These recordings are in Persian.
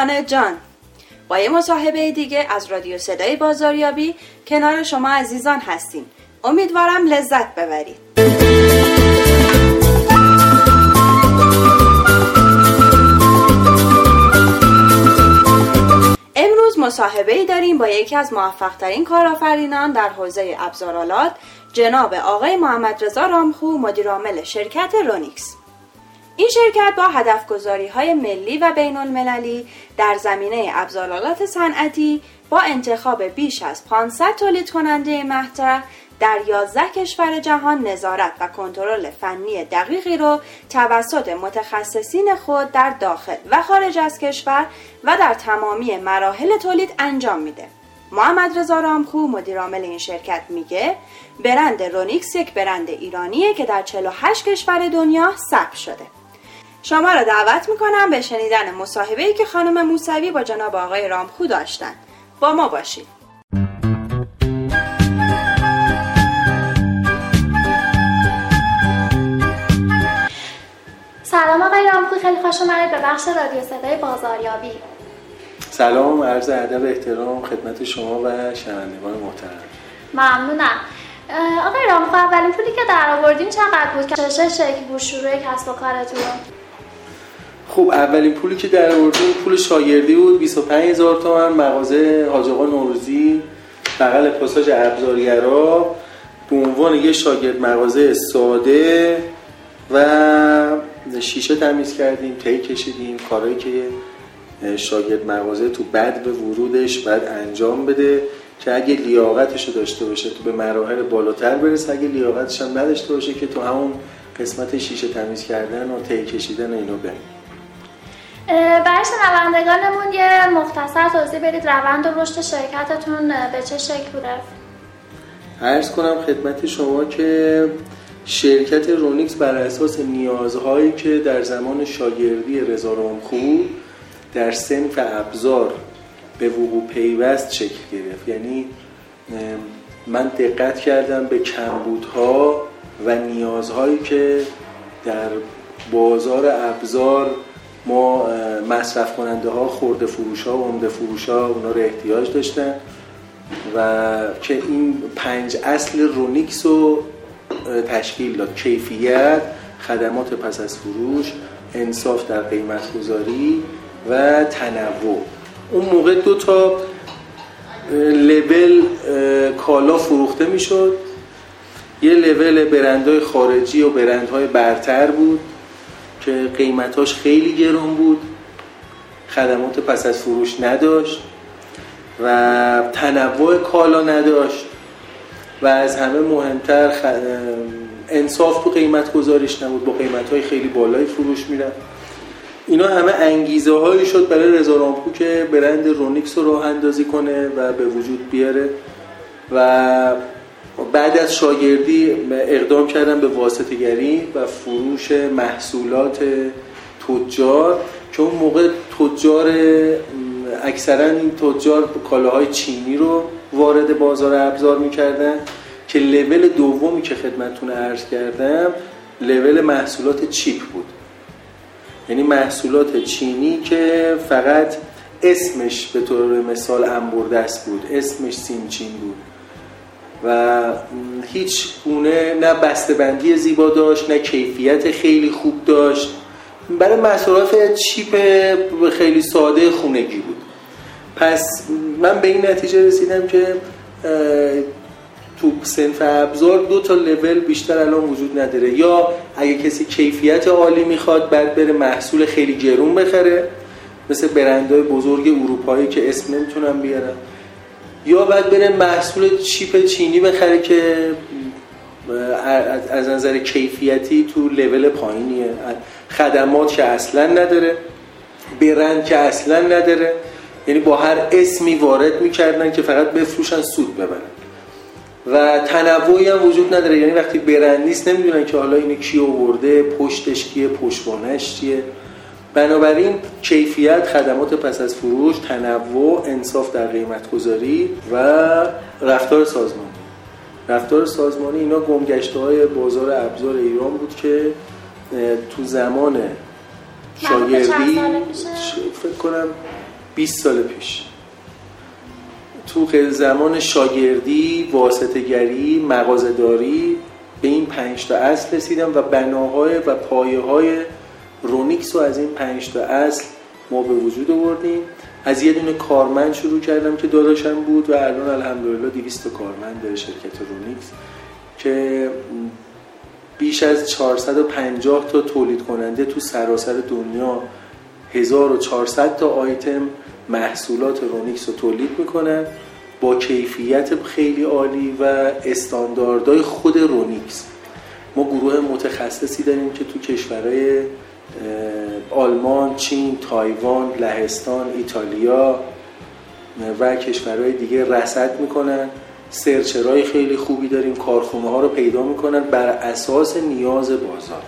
دوستان جان. با یه مصاحبه دیگه از رادیو صدای بازاریابی کنار شما عزیزان هستیم. امیدوارم لذت ببرید. امروز مصاحبه ای داریم با یکی از موفق ترین کارآفرینان در حوزه ابزارالات جناب آقای محمد رضا رامخو مدیرعامل شرکت رونیکس. این شرکت با هدف های ملی و بین المللی در زمینه ابزارالات صنعتی با انتخاب بیش از 500 تولید کننده محتر در 11 کشور جهان نظارت و کنترل فنی دقیقی رو توسط متخصصین خود در داخل و خارج از کشور و در تمامی مراحل تولید انجام میده. محمد رضا رامخو مدیرعامل این شرکت میگه برند رونیکس یک برند ایرانیه که در 48 کشور دنیا ثبت شده. شما را دعوت می‌کنم به شنیدن مصاحبه که خانم موسوی با جناب آقای رامخو داشتن. با ما باشید. سلام آقای رامخو خیلی خوش اومدید به بخش رادیو صدای بازاریابی. سلام عرض ادب احترام خدمت شما و شنوندگان محترم. ممنونم. آقای رامخو اولین پولی که در آوردین چقدر بود؟ که چه شکل بود شروع کسب و کارتون. خب اولین پولی که در آوردیم پول شاگردی بود 25 هزار تومن مغازه حاج آقا نوروزی بغل پاساژ ابزارگرا به عنوان یه شاگرد مغازه ساده و شیشه تمیز کردیم تی کشیدیم کارهایی که شاگرد مغازه تو بعد به ورودش بعد انجام بده که اگه لیاقتش رو داشته باشه تو به مراحل بالاتر برسه اگه لیاقتش هم نداشته باشه که تو همون قسمت شیشه تمیز کردن و تی کشیدن اینو بریم. برای شنوندگانمون یه مختصر توضیح بدید روند و رشد شرکتتون به چه شکل بوده؟ عرض کنم خدمت شما که شرکت رونیکس بر اساس نیازهایی که در زمان شاگردی رضا رامخو در سنف ابزار به وقوع پیوست شکل گرفت. یعنی من دقت کردم به کمبودها و نیازهایی که در بازار ابزار ما مصرف کننده ها خورده فروش ها و عمده فروش ها اونا رو احتیاج داشتن و که این پنج اصل رونیکس رو تشکیل داد. کیفیت خدمات پس از فروش انصاف در قیمت گذاری و تنوع. اون موقع دو تا لول کالا فروخته می‌شد. یه لول برندهای خارجی و برندهای برتر بود. که قیمتاش خیلی گرون بود. خدمات پس از فروش نداشت و تنوع کالا نداشت و از همه مهمتر انصاف تو قیمت گذارش نبود با قیمت های خیلی بالای فروش میرن اینا همه انگیزه هایی شد برای رضا رامپو که برند رونیکس رو راه اندازی کنه و به وجود بیاره و بعد از شاگردی اقدام کردم به واسطگری و فروش محصولات تجار که اون موقع تجار اکثرا این تجار کالاهای چینی رو وارد بازار ابزار می‌کردن که لول دومی که خدمتتون عرض کردم لول محصولات چیپ بود. یعنی محصولات چینی که فقط اسمش به طور مثال انبردست بود اسمش سیمچین بود. و هیچ گونه نه بندی زیبا داشت نه کیفیت خیلی خوب داشت. برای مصرف چیپ خیلی ساده خونگی بود. پس من به این نتیجه رسیدم که تو سنف ابزار دو تا لول بیشتر الان وجود نداره. یا اگه کسی کیفیت عالی می‌خواد بعد بره محصول خیلی گرون بخره. مثل برندهای بزرگ اروپایی که اسم نمی‌تونم بیارم. یا باید بره محصول چیپ چینی بخره که از نظر کیفیتی تو لول پایینیه. خدمات که اصلا نداره برند که اصلا نداره. یعنی با هر اسمی وارد می‌کردن که فقط بفروشن سود ببرن. و تنوعی هم وجود نداره. یعنی وقتی برند نیست نمی‌دونن که حالا اینو کی آورده پشتش کیه پشتوانش چیه. بنابراین کیفیت خدمات پس از فروش تنوع انصاف در قیمت گذاری و رفتار سازمانی. رفتار سازمانی اینا گمگشته های بازار ابزار ایران بود که تو زمان شاگردی فکر کنم 20 سال پیش. تو زمان شاگردی واسطگری مغازهداری به این پنج تا اصل رسیدم و بناهای و پایه های رونیکس رو از این پنج تا اصل ما به وجود آوردیم. از یه دونه کارمند شروع کردم که داداشم بود و الان الحمدلله 200 تا کارمند داره شرکت رونیکس که بیش از 450 تا تولید کننده تو سراسر دنیا 1400 تا آیتم محصولات رونیکس رو تولید می‌کنن. با کیفیت خیلی عالی و استانداردهای خود رونیکس. ما گروه متخصصی داریم که تو کشورهای آلمان، چین، تایوان، لهستان، ایتالیا و کشورهای دیگه رصد می‌کنن. سرچرهای خیلی خوبی داریم. کارخونه ها رو پیدا می‌کنن. بر اساس نیاز بازار.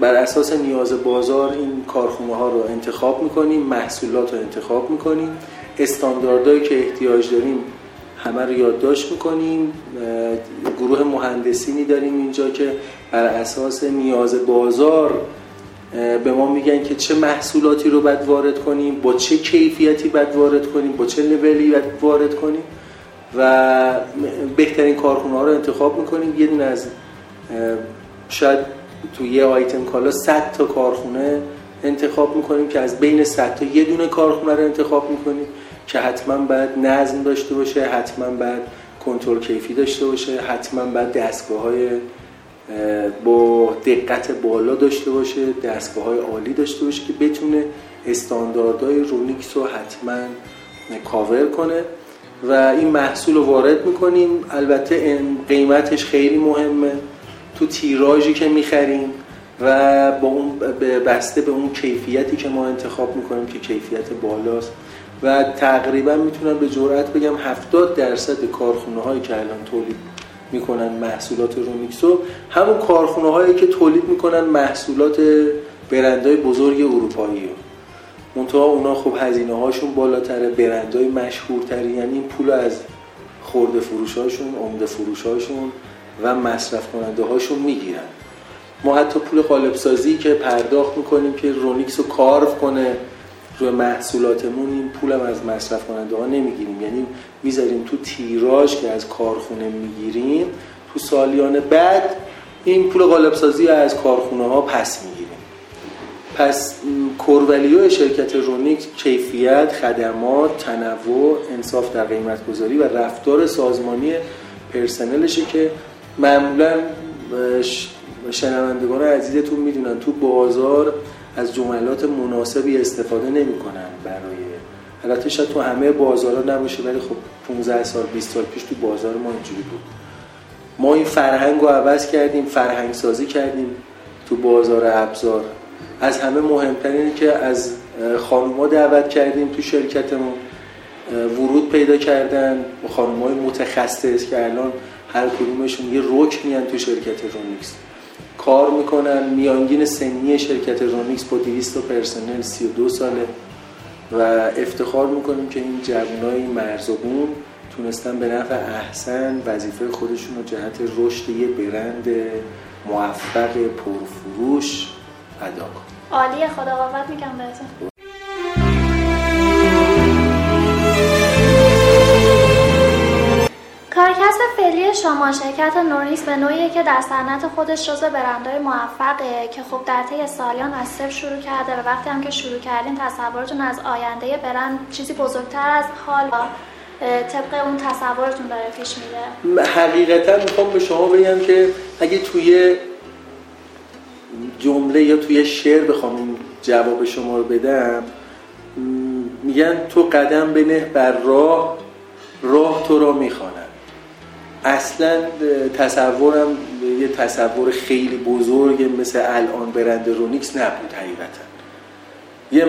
بر اساس نیاز بازار این کارخونه ها رو انتخاب می‌کنیم. محصولات رو انتخاب می‌کنیم. استانداردهایی که احتیاج داریم همه رو یادداشت می‌کنیم. گروه مهندسینی داریم اینجا که بر اساس نیاز بازار به ما میگن که چه محصولاتی رو باید وارد کنیم با چه کیفیتی باید وارد کنیم با چه لولی باید وارد کنیم و بهترین کارخونه ها رو انتخاب می‌کنیم. یه دونه از شاید تو یه آیتم کالا 100 تا کارخونه انتخاب می‌کنیم که از بین 100 تا یه دونه کارخونه رو انتخاب می‌کنیم که حتما باید نظم داشته باشه حتما باید کنترل کیفی داشته باشه حتما باید دستگاه های با دقت بالا داشته باشه دستگاه های عالی داشته باشه که بتونه استانداردهای رونیکس رو حتما کاور کنه. و این محصول رو وارد می‌کنیم. البته قیمتش خیلی مهمه. تو تیراژی که می‌خریم و با اون بسته به اون کیفیتی که ما انتخاب می‌کنیم که کیفیت بالاست. و تقریبا می‌تونم به جرات بگم 70 درصد کارخونه هایی که الان تولید می‌کنن محصولات رونیکسو همون کارخونه هایی که تولید می‌کنن محصولات برندهای بزرگ اروپایی منتها اونا خب هزینه هاشون بالاتره برندهای مشهورتری یعنی این پول از خورده فروش هاشون عمده فروش هاشون و مصرف کننده هاشون می‌گیرن. ما حتی پول قالب سازی که پرداخت می‌کنیم که رونیکس رو کارو کنه روی محصولاتمون این پولم از مصرف کننده ها نمی‌گیریم. یعنی می‌ذاریم تو تیراژ که از کارخونه می‌گیریم تو سالیان بعد این پول قالب سازی از کارخونه ها پس می‌گیریم. پس کورولیو شرکت رونیک کیفیت خدمات تنوع انصاف در قیمت گذاری و رفتار سازمانی پرسنلشه که معمولا شنوندگان عزیزتون می‌دونن تو بازار از جملات مناسبی استفاده نمی‌کنن برای البته شاید تو همه بازارها نباشه ولی خب 15 سال 20 سال پیش تو بازار ما اینجوری بود. ما این فرهنگ رو عوض کردیم فرهنگ سازی کردیم تو بازار ابزار. از همه مهمتر اینه که از خانوما دعوت کردیم تو شرکتمون. ورود پیدا کردن خانوم های متخصص که الان هر کدومشون یه رکن تو شرکت رونیکس. کار می‌کنن. میانگین سنی شرکت رونیکس با 200 پرسنل 32 ساله و افتخار می‌کنیم که این جوانای مرزبون تونستن به نفع احسن وظیفه خودشون رو جهت رشد یه برند موفق پرفروش ادا کن عالیه خدا قوت میگم بهتون کارکسب فعلی شما شرکت نوریس به نوعی که در صنعت خودش جزو برندهای موفقه که خب در طی سالیان از صفر شروع کرده و وقتی هم که شروع کردین تصورتون از آینده برند چیزی بزرگتر از حال طبق اون تصورتون داره پیش میره. حقیقتا می‌خوام به شما بگم که اگه توی جمله یا توی شعر بخوام این جواب شما رو بدم میگن تو قدم بنه بر راه راه تو را می‌خوانم اصلا تصورم یه تصور خیلی بزرگ مثل الان برند رونیکس نبود حقیقتا. یه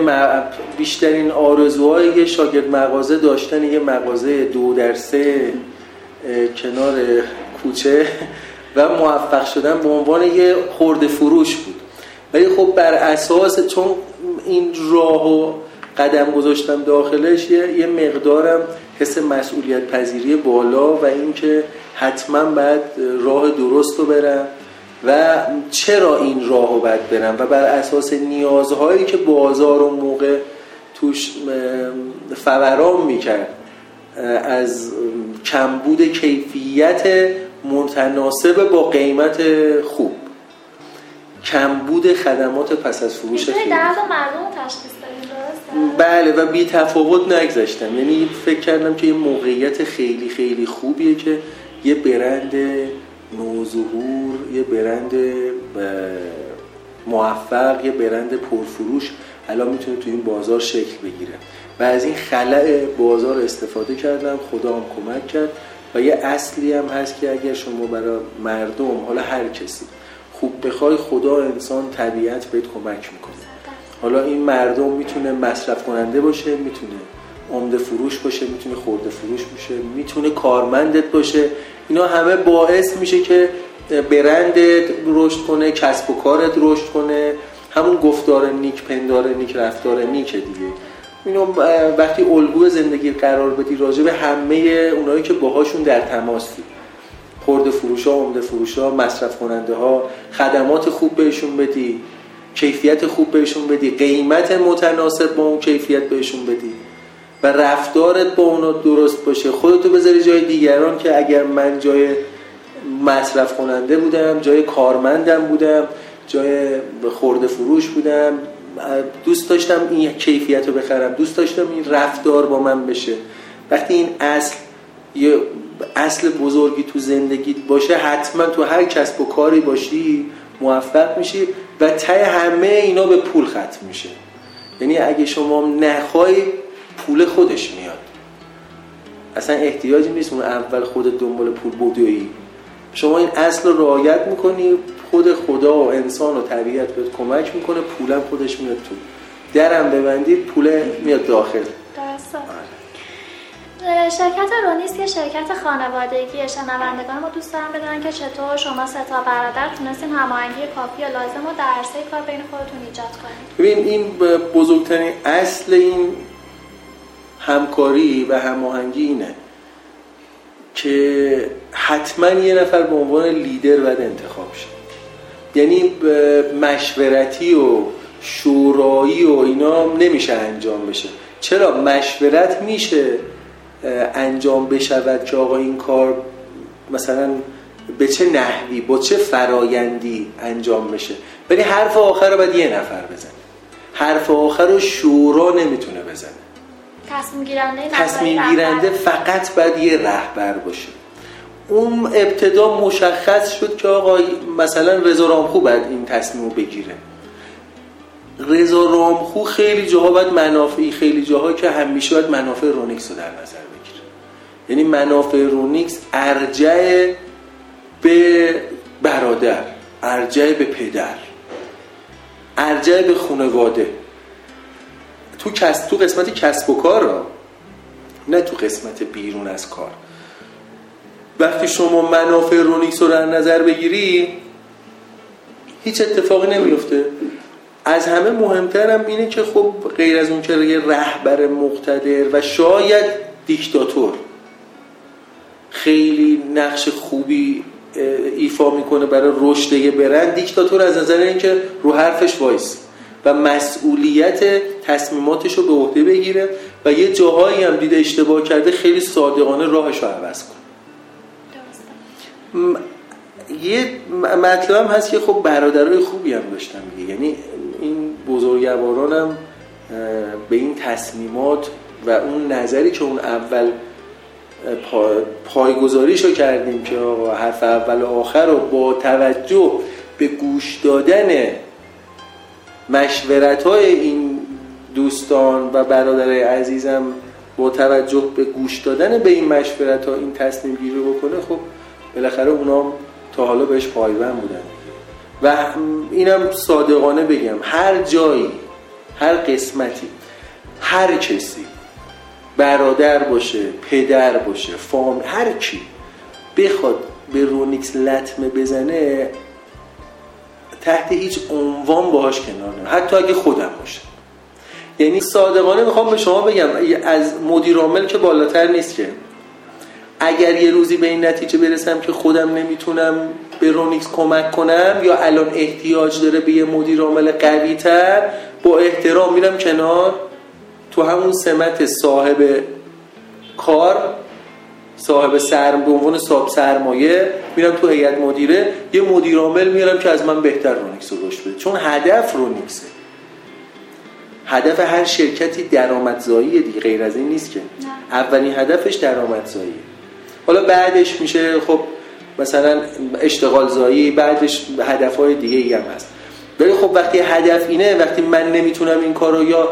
بیشترین آرزوهای یه شاگرد مغازه داشتن یه مغازه دو در سه کنار کوچه و موفق شدن به عنوان یه خورده فروش بود. ولی خب بر اساس چون این راه و قدم گذاشتم داخلش یه مقدارم حس مسئولیت پذیری بالا و اینکه حتما باید راه درست رو برم و چرا این راه رو باید برم و بر اساس نیازهایی که بازار و موقع توش فوران می‌کرد از کمبود کیفیت متناسب با قیمت خوب. کمبود خدمات پس از فروش خیلی. درد مردم تشخیص بله و بی تفاوت نگذاشتم. یعنی فکر کردم که یه موقعیت خیلی خیلی خوبیه که یه برند نوظهور یه برند موفق یه برند پرفروش الان می‌تونه تو این بازار شکل بگیره. و از این خلع بازار استفاده کردم خدا هم کمک کرد. و یه اصلی هم هست که اگر شما برای مردم حالا هر کسی خوب بخوای خدا انسان طبیعت بهت کمک می‌کنه. حالا این مردم می‌تونه مصرف کننده باشه می‌تونه عمده فروش باشه می‌تونه خورده فروش باشه می‌تونه کارمندت باشه. اینا همه باعث میشه که برندت رشد کنه کسب و کارت رشد کنه. همون گفتار نیک پندار نیک رفتار نیک دیگه. اینو وقتی الگو زندگی قرار بدی راجع به همه اونایی که باهاشون در تماسی خورده فروش ها عمده فروش ها مصرف کننده ها خدمات خوب بهشون بدی. کیفیت خوب بهشون بدی قیمت متناسب با اون کیفیت بهشون بدی و رفتارت با اونا درست باشه. خودتو بذاری جای دیگران که اگر من جای مصرف کننده بودم جای کارمندم بودم جای خورده فروش بودم دوست داشتم این کیفیت رو بخرم دوست داشتم این رفتار با من بشه. وقتی این اصل یه اصل بزرگی تو زندگی باشه حتما تو هر کسب و کاری باشی موفق میشی. و ته همه اینا به پول ختم میشه. یعنی اگه شما نخوای پول خودش میاد. اصلا احتیاجی نیست اون اول خود دنبال پول بدوی شما این اصل رو رعایت می‌کنی خود خدا و انسان و طبیعت بهت کمک می‌کنه پولم خودش میاد تو. درم ببندید پول میاد داخل. درسته. شرکت رونیس یه شرکت خانوادگی شنوندگان ما دوست دارم بدونن که چطور شما سه تا برادر تونستین هماهنگی کافی و لازم و در عرصه کار بین خودتون ایجاد کنید ببین این بزرگترین اصل این همکاری و هماهنگی اینه که حتما یه نفر به عنوان لیدر باید انتخاب شه. یعنی مشورتی و شورایی و اینا نمیشه انجام بشه. چرا؟ مشورت میشه. انجام بشود که آقا این کار مثلا به چه نحوی با چه فرایندی انجام بشه. ولی حرف آخر رو باید یه نفر بزنه. حرف آخر رو شورا نمی‌تونه بزنه. تصمیم گیرنده تصمیم گیرنده فقط باید یه رهبر باشه. اون ابتدا مشخص شد که آقا مثلا رضا رامخو باید این تصمیم رو بگیره. رضا رامخو خیلی جاها باید منافعی خیلی جاها که همیشه باید منافع رونیکس رو در نظر بگیره یعنی منافع رونیکس ارجع به برادر ارجع به پدر ارجع به خانواده. تو کس تو قسمت کسب و کار را نه تو قسمت بیرون از کار. وقتی شما منافع رونیکس رو در نظر بگیری هیچ اتفاقی نمیفته از همه مهمترم اینه که خب غیر از اون که یه رهبر مقتدر و شاید دیکتاتور خیلی نقش خوبی ایفا می‌کنه برای رشد یه برند دیکتاتور از نظر اینکه رو حرفش وایسه و مسئولیت تصمیماتش رو به عهده بگیره و یه جاهایی هم دیده اشتباه کرده خیلی صادقانه راهش رو عوض کنه. یه مطلب هست که خب برادرای خوبی هم داشتم دیگه. یعنی هم به این تصمیمات و اون نظری که اون اول پایگذاریشو کردیم که آقا حرف اول و آخر رو با توجه به گوش دادن مشورت های این دوستان و برادرای عزیزم با توجه به گوش دادن به این مشورت ها این تصمیم گیری بکنه خب بالاخره اونا تا حالا بهش پایبند بودن. و اینم صادقانه بگم هر جایی هر قسمتی هر کسی برادر باشه پدر باشه فام هر کی بخواد به رونیکس لطمه بزنه تحت هیچ عنوان باهاش کنار نمیم حتی اگه خودم باشه. یعنی صادقانه می‌خوام به شما بگم از مدیر عامل که بالاتر نیست که اگر یه روزی به این نتیجه برسم که خودم نمی‌تونم به رونیکس کمک کنم یا الان احتیاج داره به یه مدیر عامل قوی تر با احترام میرم کنار. تو همون سمت صاحب کار صاحب سرم به عنوان صاحب سرمایه میرم تو هیئت مدیره. یه مدیر عامل میارم که از من بهتر رونیکس رو رشد بده. چون هدف رونیکسه. هدف هر شرکتی درآمدزایی دیگه غیر از این نیست که. اولین هدفش درآمدزایی. حالا بعدش میشه خب مثلا اشتغال زایی بعدش هدفهای دیگه ای هم هست. ولی خب وقتی هدف اینه وقتی من نمی‌تونم این کارو یا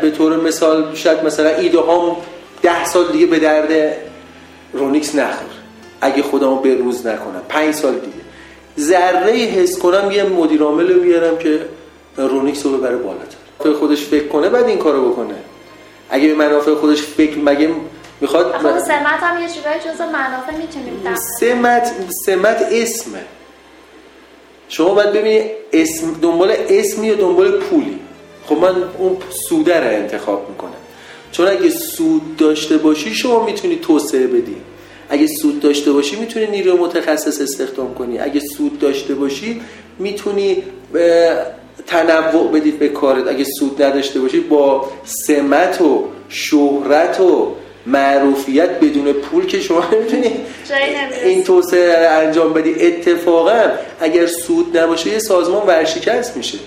به طور مثال شاید مثلا ایده هام ده سال دیگه به درد رونیکس نخور. اگه خودمو به روز نکنم. پنج سال دیگه. ذره حس کنم یه مدیر عامل میارم که رونیکس رو ببره بالاتر. خودش فکر کنه بعد این کارو بکنه. اگه به منافع خودش فکر مگه می‌خواد خب سمت هم یه جورایی جز منافع می‌تونیم سمت سمت اسمه. شما باید ببینید اسم دنبال اسمی یا دنبال پولی. خب من اون سوده رو انتخاب می‌کنم. چون اگه سود داشته باشی شما می‌تونی توسعه بدی. اگه سود داشته باشی می‌تونی نیروی متخصص استخدام کنی. اگه سود داشته باشی می‌تونی تنوع بدید به کارت. اگه سود نداشته باشی با سمت و شهرت و معروفیت بدون پول که شما نمی‌تونی این توسعه انجام بدی. اتفاقا اگر سود نباشه یه سازمان ورشکست میشه.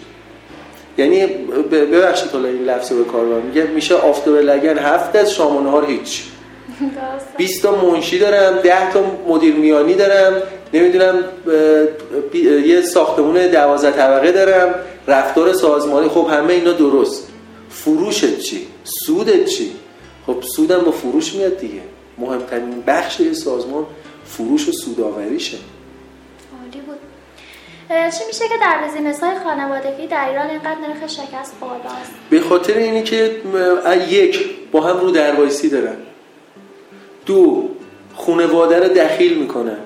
یعنی ببخشید حالا این لفظ به کار میگه میشه آفتاب لگن هفت از شام و نهار هیچ. 20 تا منشی دارم 10 تا مدیر میانی دارم. نمی‌دونم یه ساختمون دوازده طبقه دارم. رفتار سازمانی خب همه اینا درست. فروشت چی؟ سودت چی؟ خب سودم با فروش میاد دیگه. مهمترین بخش سازمان فروش و سوداوریشه عالی بود. چی میشه که در بزینس های خانوادگی در ایران اینقدر نرخ شکست بالاست؟ به خاطر اینی که یک با هم رو دروایسی دارن. دو خونواده رو دخیل می‌کنن.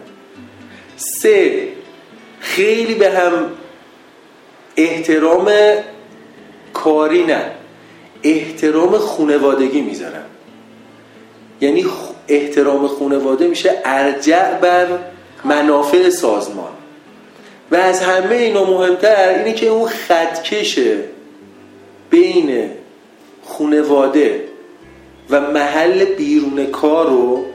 سه خیلی به هم احترام کاری نه. احترام خونوادگی می‌ذارن یعنی احترام خونواده میشه ارجع بر منافع سازمان. و از همه اینا مهمتر اینه که اون خطکشه بین خونواده و محل بیرون کار رو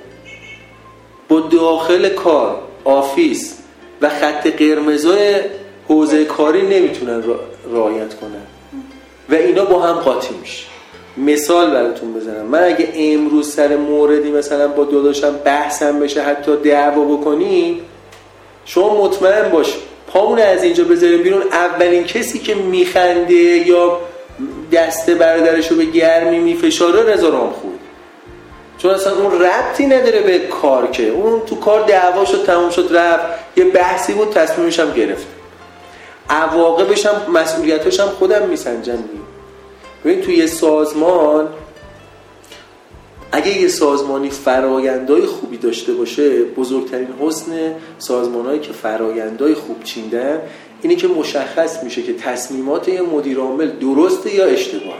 با داخل کار آفیس و خط قرمزای حوزه کاری نمی‌تونن رعایت کنن. و اینا با هم قاطی میشه. مثال براتون بزنم. من اگه امروز سر موردی مثلا با داداشم بحثم بشه حتی دعوا بکنیم شما مطمئن باش پامون از اینجا بذاریم بیرون. اولین کسی که میخنده یا دسته برادرش رو به گرمی میفشاره رضا رامخوی چون اصلا اون ربطی نداره به کار که. اون تو کار دعوا شد تموم شد رفت. یه بحثی بود تصمیمش هم گرفت. عواقبش هم مسئولیتش هم خودم میسنجم ببین توی یه سازمان اگه یه سازمانی فرایندهای خوبی داشته باشه بزرگترین حسن سازمانهایی که فرایندهای خوب چیندن اینه که مشخص میشه که تصمیمات یه مدیر عامل درسته یا اشتباه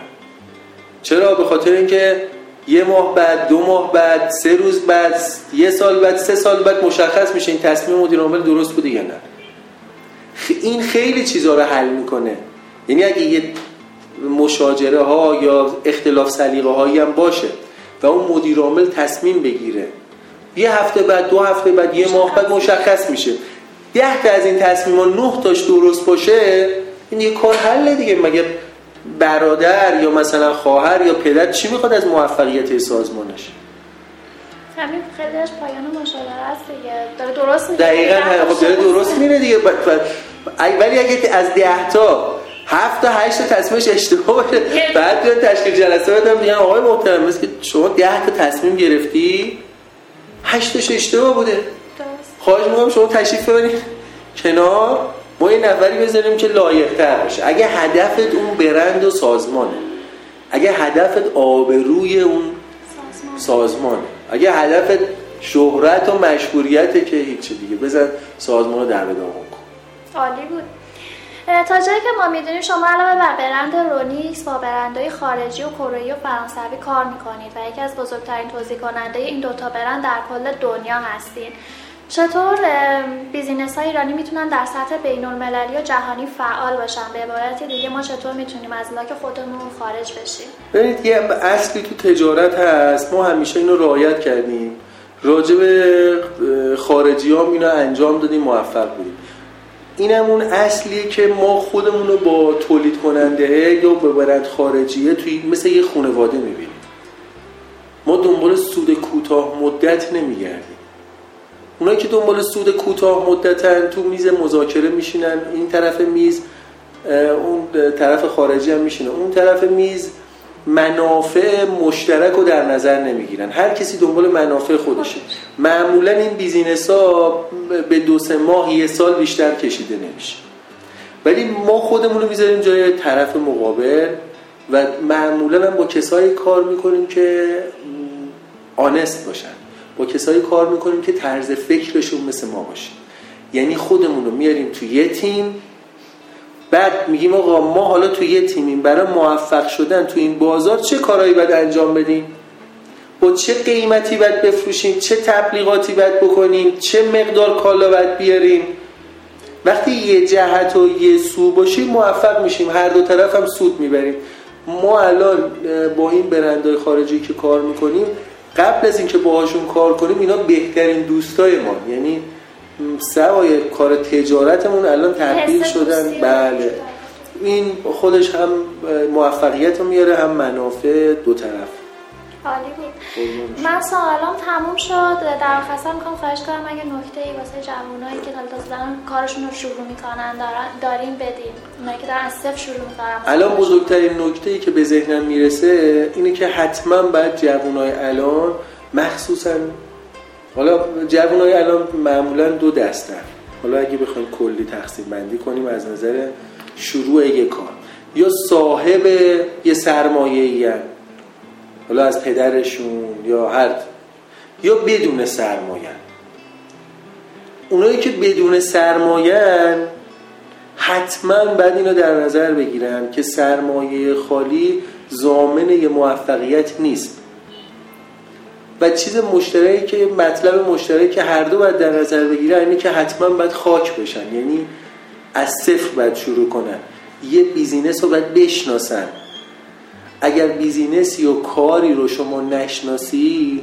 چرا؟ به خاطر اینکه یه ماه بعد دو ماه بعد سه روز بعد یه سال بعد سه سال بعد مشخص میشه این تصمیم مدیر عامل درست بوده یا نه. این خیلی چیزها رو حل می‌کنه. یعنی اگه یه مشاجره ها یا اختلاف سلیقه هایی هم باشه و اون مدیر عامل تصمیم بگیره. یه هفته بعد دو هفته بعد یه ماه بعد مشخص میشه. ده تا از این تصمیم ها نه تاش درست باشه این یه کار حل دیگه. مگه برادر یا مثلا خواهر یا پدر چی می‌خواد از موفقیت سازمانش؟ همین خیلیش پایان مشاوره است دیگه. داره درست میره دقیقاً خب داره درست میره دیگه. ولی اگه از ده تا هفت تا هشت تا تصمیمش اشتباه باشه. بعد بیاد تشکیل جلسه بدم میگن آقای محترم که شما ده تا تصمیم گرفتی؟ هشتش اشتباه بوده. خواهش می‌کنم شما تشریف ببرید کنار. ما یه نفری بذاریم که لایق تر باشه. اگه هدفت اون برند و سازمانه. اگه هدفت آبروی اون سازمانه. اگه هدفت شهرت و مشهوریته که هیچ دیگه. بزن سازمان رو در کن عالی بود. تا جایی که ما می‌دونیم شما علاوه بر برند رونیکس با برندهای خارجی و کره و فرانسوی کار می‌کنید و یکی از بزرگترین توضیح کننده این دوتا برند در کل دنیا هستید چطور بیزینس های ایرانی می‌تونن در سطح بین المللی و جهانی فعال باشن؟ به عبارت دیگه ما چطور می‌تونیم از لاک خودمون خارج بشیم؟ ببینید یه اصلی تو تجارت هست. ما همیشه اینو رعایت کردیم. راجع به خارجی هم اینو انجام دادیم موفق بودیم. اینم اون اصلیه که ما خودمون رو با تولید کننده یا به برند خارجیه توی مثل یه خانواده می‌بینیم. ما دنبال سود کوتاه مدت نمیگردیم. اونایی که دنبال سود کوتاه مدتن تو میز مذاکره میشینن این طرف میز اون طرف خارجی هم میشینه. اون طرف میز منافع مشترک رو در نظر نمی‌گیرن. هر کسی دنبال منافع خودشه معمولا این بیزینس ها به دو سه ماه یه سال بیشتر کشیده نمیشه. ولی ما خودمون رو می‌ذاریم جای طرف مقابل و معمولا هم با کسایی کار می‌کنیم که آنست باشن. با کسایی کار می‌کنیم که طرز فکرشون مثل ما باشه. یعنی خودمون رو میاریم تو یه تیم بعد میگیم آقا ما حالا تو یه تیمیم برای موفق شدن تو این بازار چه کارهایی باید انجام بدیم؟ با چه قیمتی باید بفروشیم؟ چه تبلیغاتی باید بکنیم؟ چه مقدار کالا باید بیاریم؟ وقتی یه جهت و یه سو باشیم موفق میشیم. هر دو طرف هم سود می‌بریم. ما الان با این برندهای خارجی که کار می‌کنیم قبل از اینکه باهاشون کار کنیم اینا بهترین دوستای ما. یعنی سوای کار تجارتمون الان تبدیل شدن. بله. این خودش هم موفقیت رو میاره هم منافع دو طرف. عالی بود. من سوالام تموم شد. در آخر می‌خوام خواهش کنم اگه نکته ای واسه جوانایی که حالا تازه کارشون رو شروع می‌کنن دارین بدین. اونایی که دارن از صفر شروع می‌کنن. الان بزرگترین نکته ای که به ذهنم می‌رسه اینه که حتما باید جوانای الان مخصوصا حالا های الان معمولا دو دستن. حالا اگه بخوایم کلی تقسیم بندی کنیم از نظر شروع یک کار. یا صاحب یه سرمایه ای حالا از پدرشون یا هر یا بدون سرمایه اونایی که بدون سرمایه حتما باید اینو در نظر بگیرن که سرمایه خالی ضامن یه موفقیت نیست. و چیز مشترکی که مطلب مشترکی که هر دو باید در نظر بگیرن اینه که حتما باید خاک بشن. یعنی از صفر باید شروع کنن. یه business رو باید بشناسن. اگر business ی و کاری رو شما نشناسی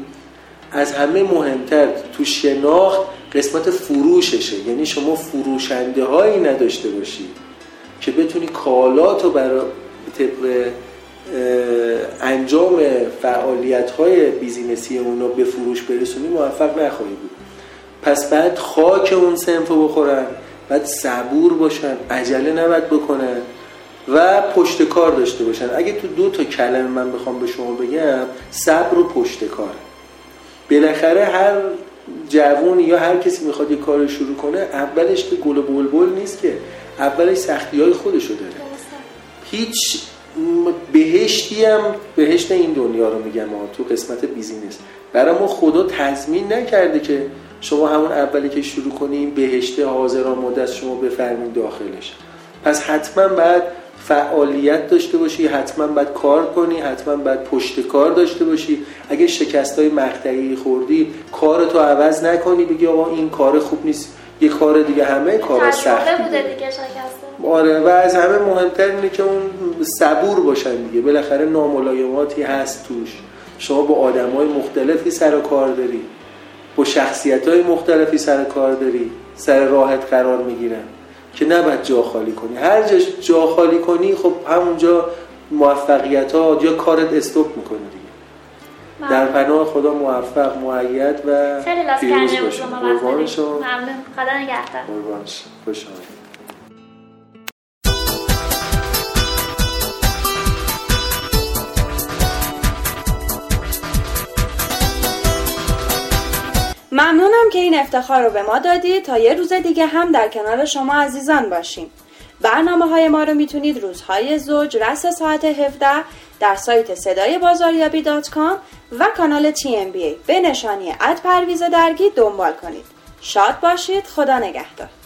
از همه مهمتر تو شناخت قسمت فروششه. یعنی شما فروشنده هایی نداشته باشی که بتونی کالات رو برای انجام فعالیت های بیزینسی اون به فروش برسونی موفق نخواهی بود. پس بعد خاک اون سنف رو بخورن بعد صبور باشن عجله نباید بکنن و پشت کار داشته باشن. اگه تو دو تا کلمه من بخوام به شما بگم صبر و پشت کار. بالاخره هر جوون یا هر کسی می‌خواد یه کار شروع کنه اولش که گل بلبل نیست که اولش سختی های خودشو داره. هیچ بهشتی هم بهشت این دنیا رو میگم تو قسمت بیزینس. برای ما خدا تضمین نکرده که شما همون اولی که شروع کنیم بهشت حاضران مدت شما بفرمین داخلش. پس حتما باید فعالیت داشته باشی حتما باید کار کنی حتما باید پشت کار داشته باشی. اگه شکست های مقطعی خوردی کارتو عوض نکنی بگی آقا این کار خوب نیست یه کار دیگه همه کار سخت. بوده دیگه شکست. آره و از همه مهمتر اینه که اون صبور باشن دیگه. بالاخره ناملایماتی هست توش. شما با آدم های مختلفی سر کار داری. با شخصیت های مختلفی سر کار داری. سر راحت قرار می‌گیرن. که نباید جا خالی کنی. هر جا جا خالی کنی خب همونجا موفقیت ها یا کارت استوب می‌کنه دیگه. در پناه خدا موفق معید و پیروز باشه قربان شما. ممنون. خدا نگهدار. قربان خوش که این افتخار رو به ما دادید تا یه روز دیگه هم در کنار شما عزیزان باشیم. برنامه های ما رو می‌تونید روزهای زوج رأس ساعت 17 در سایت صدای بازاریابی dot com و کانال TMBA به نشانی at پرویز درگی دنبال کنید. شاد باشید. خدا نگهدار.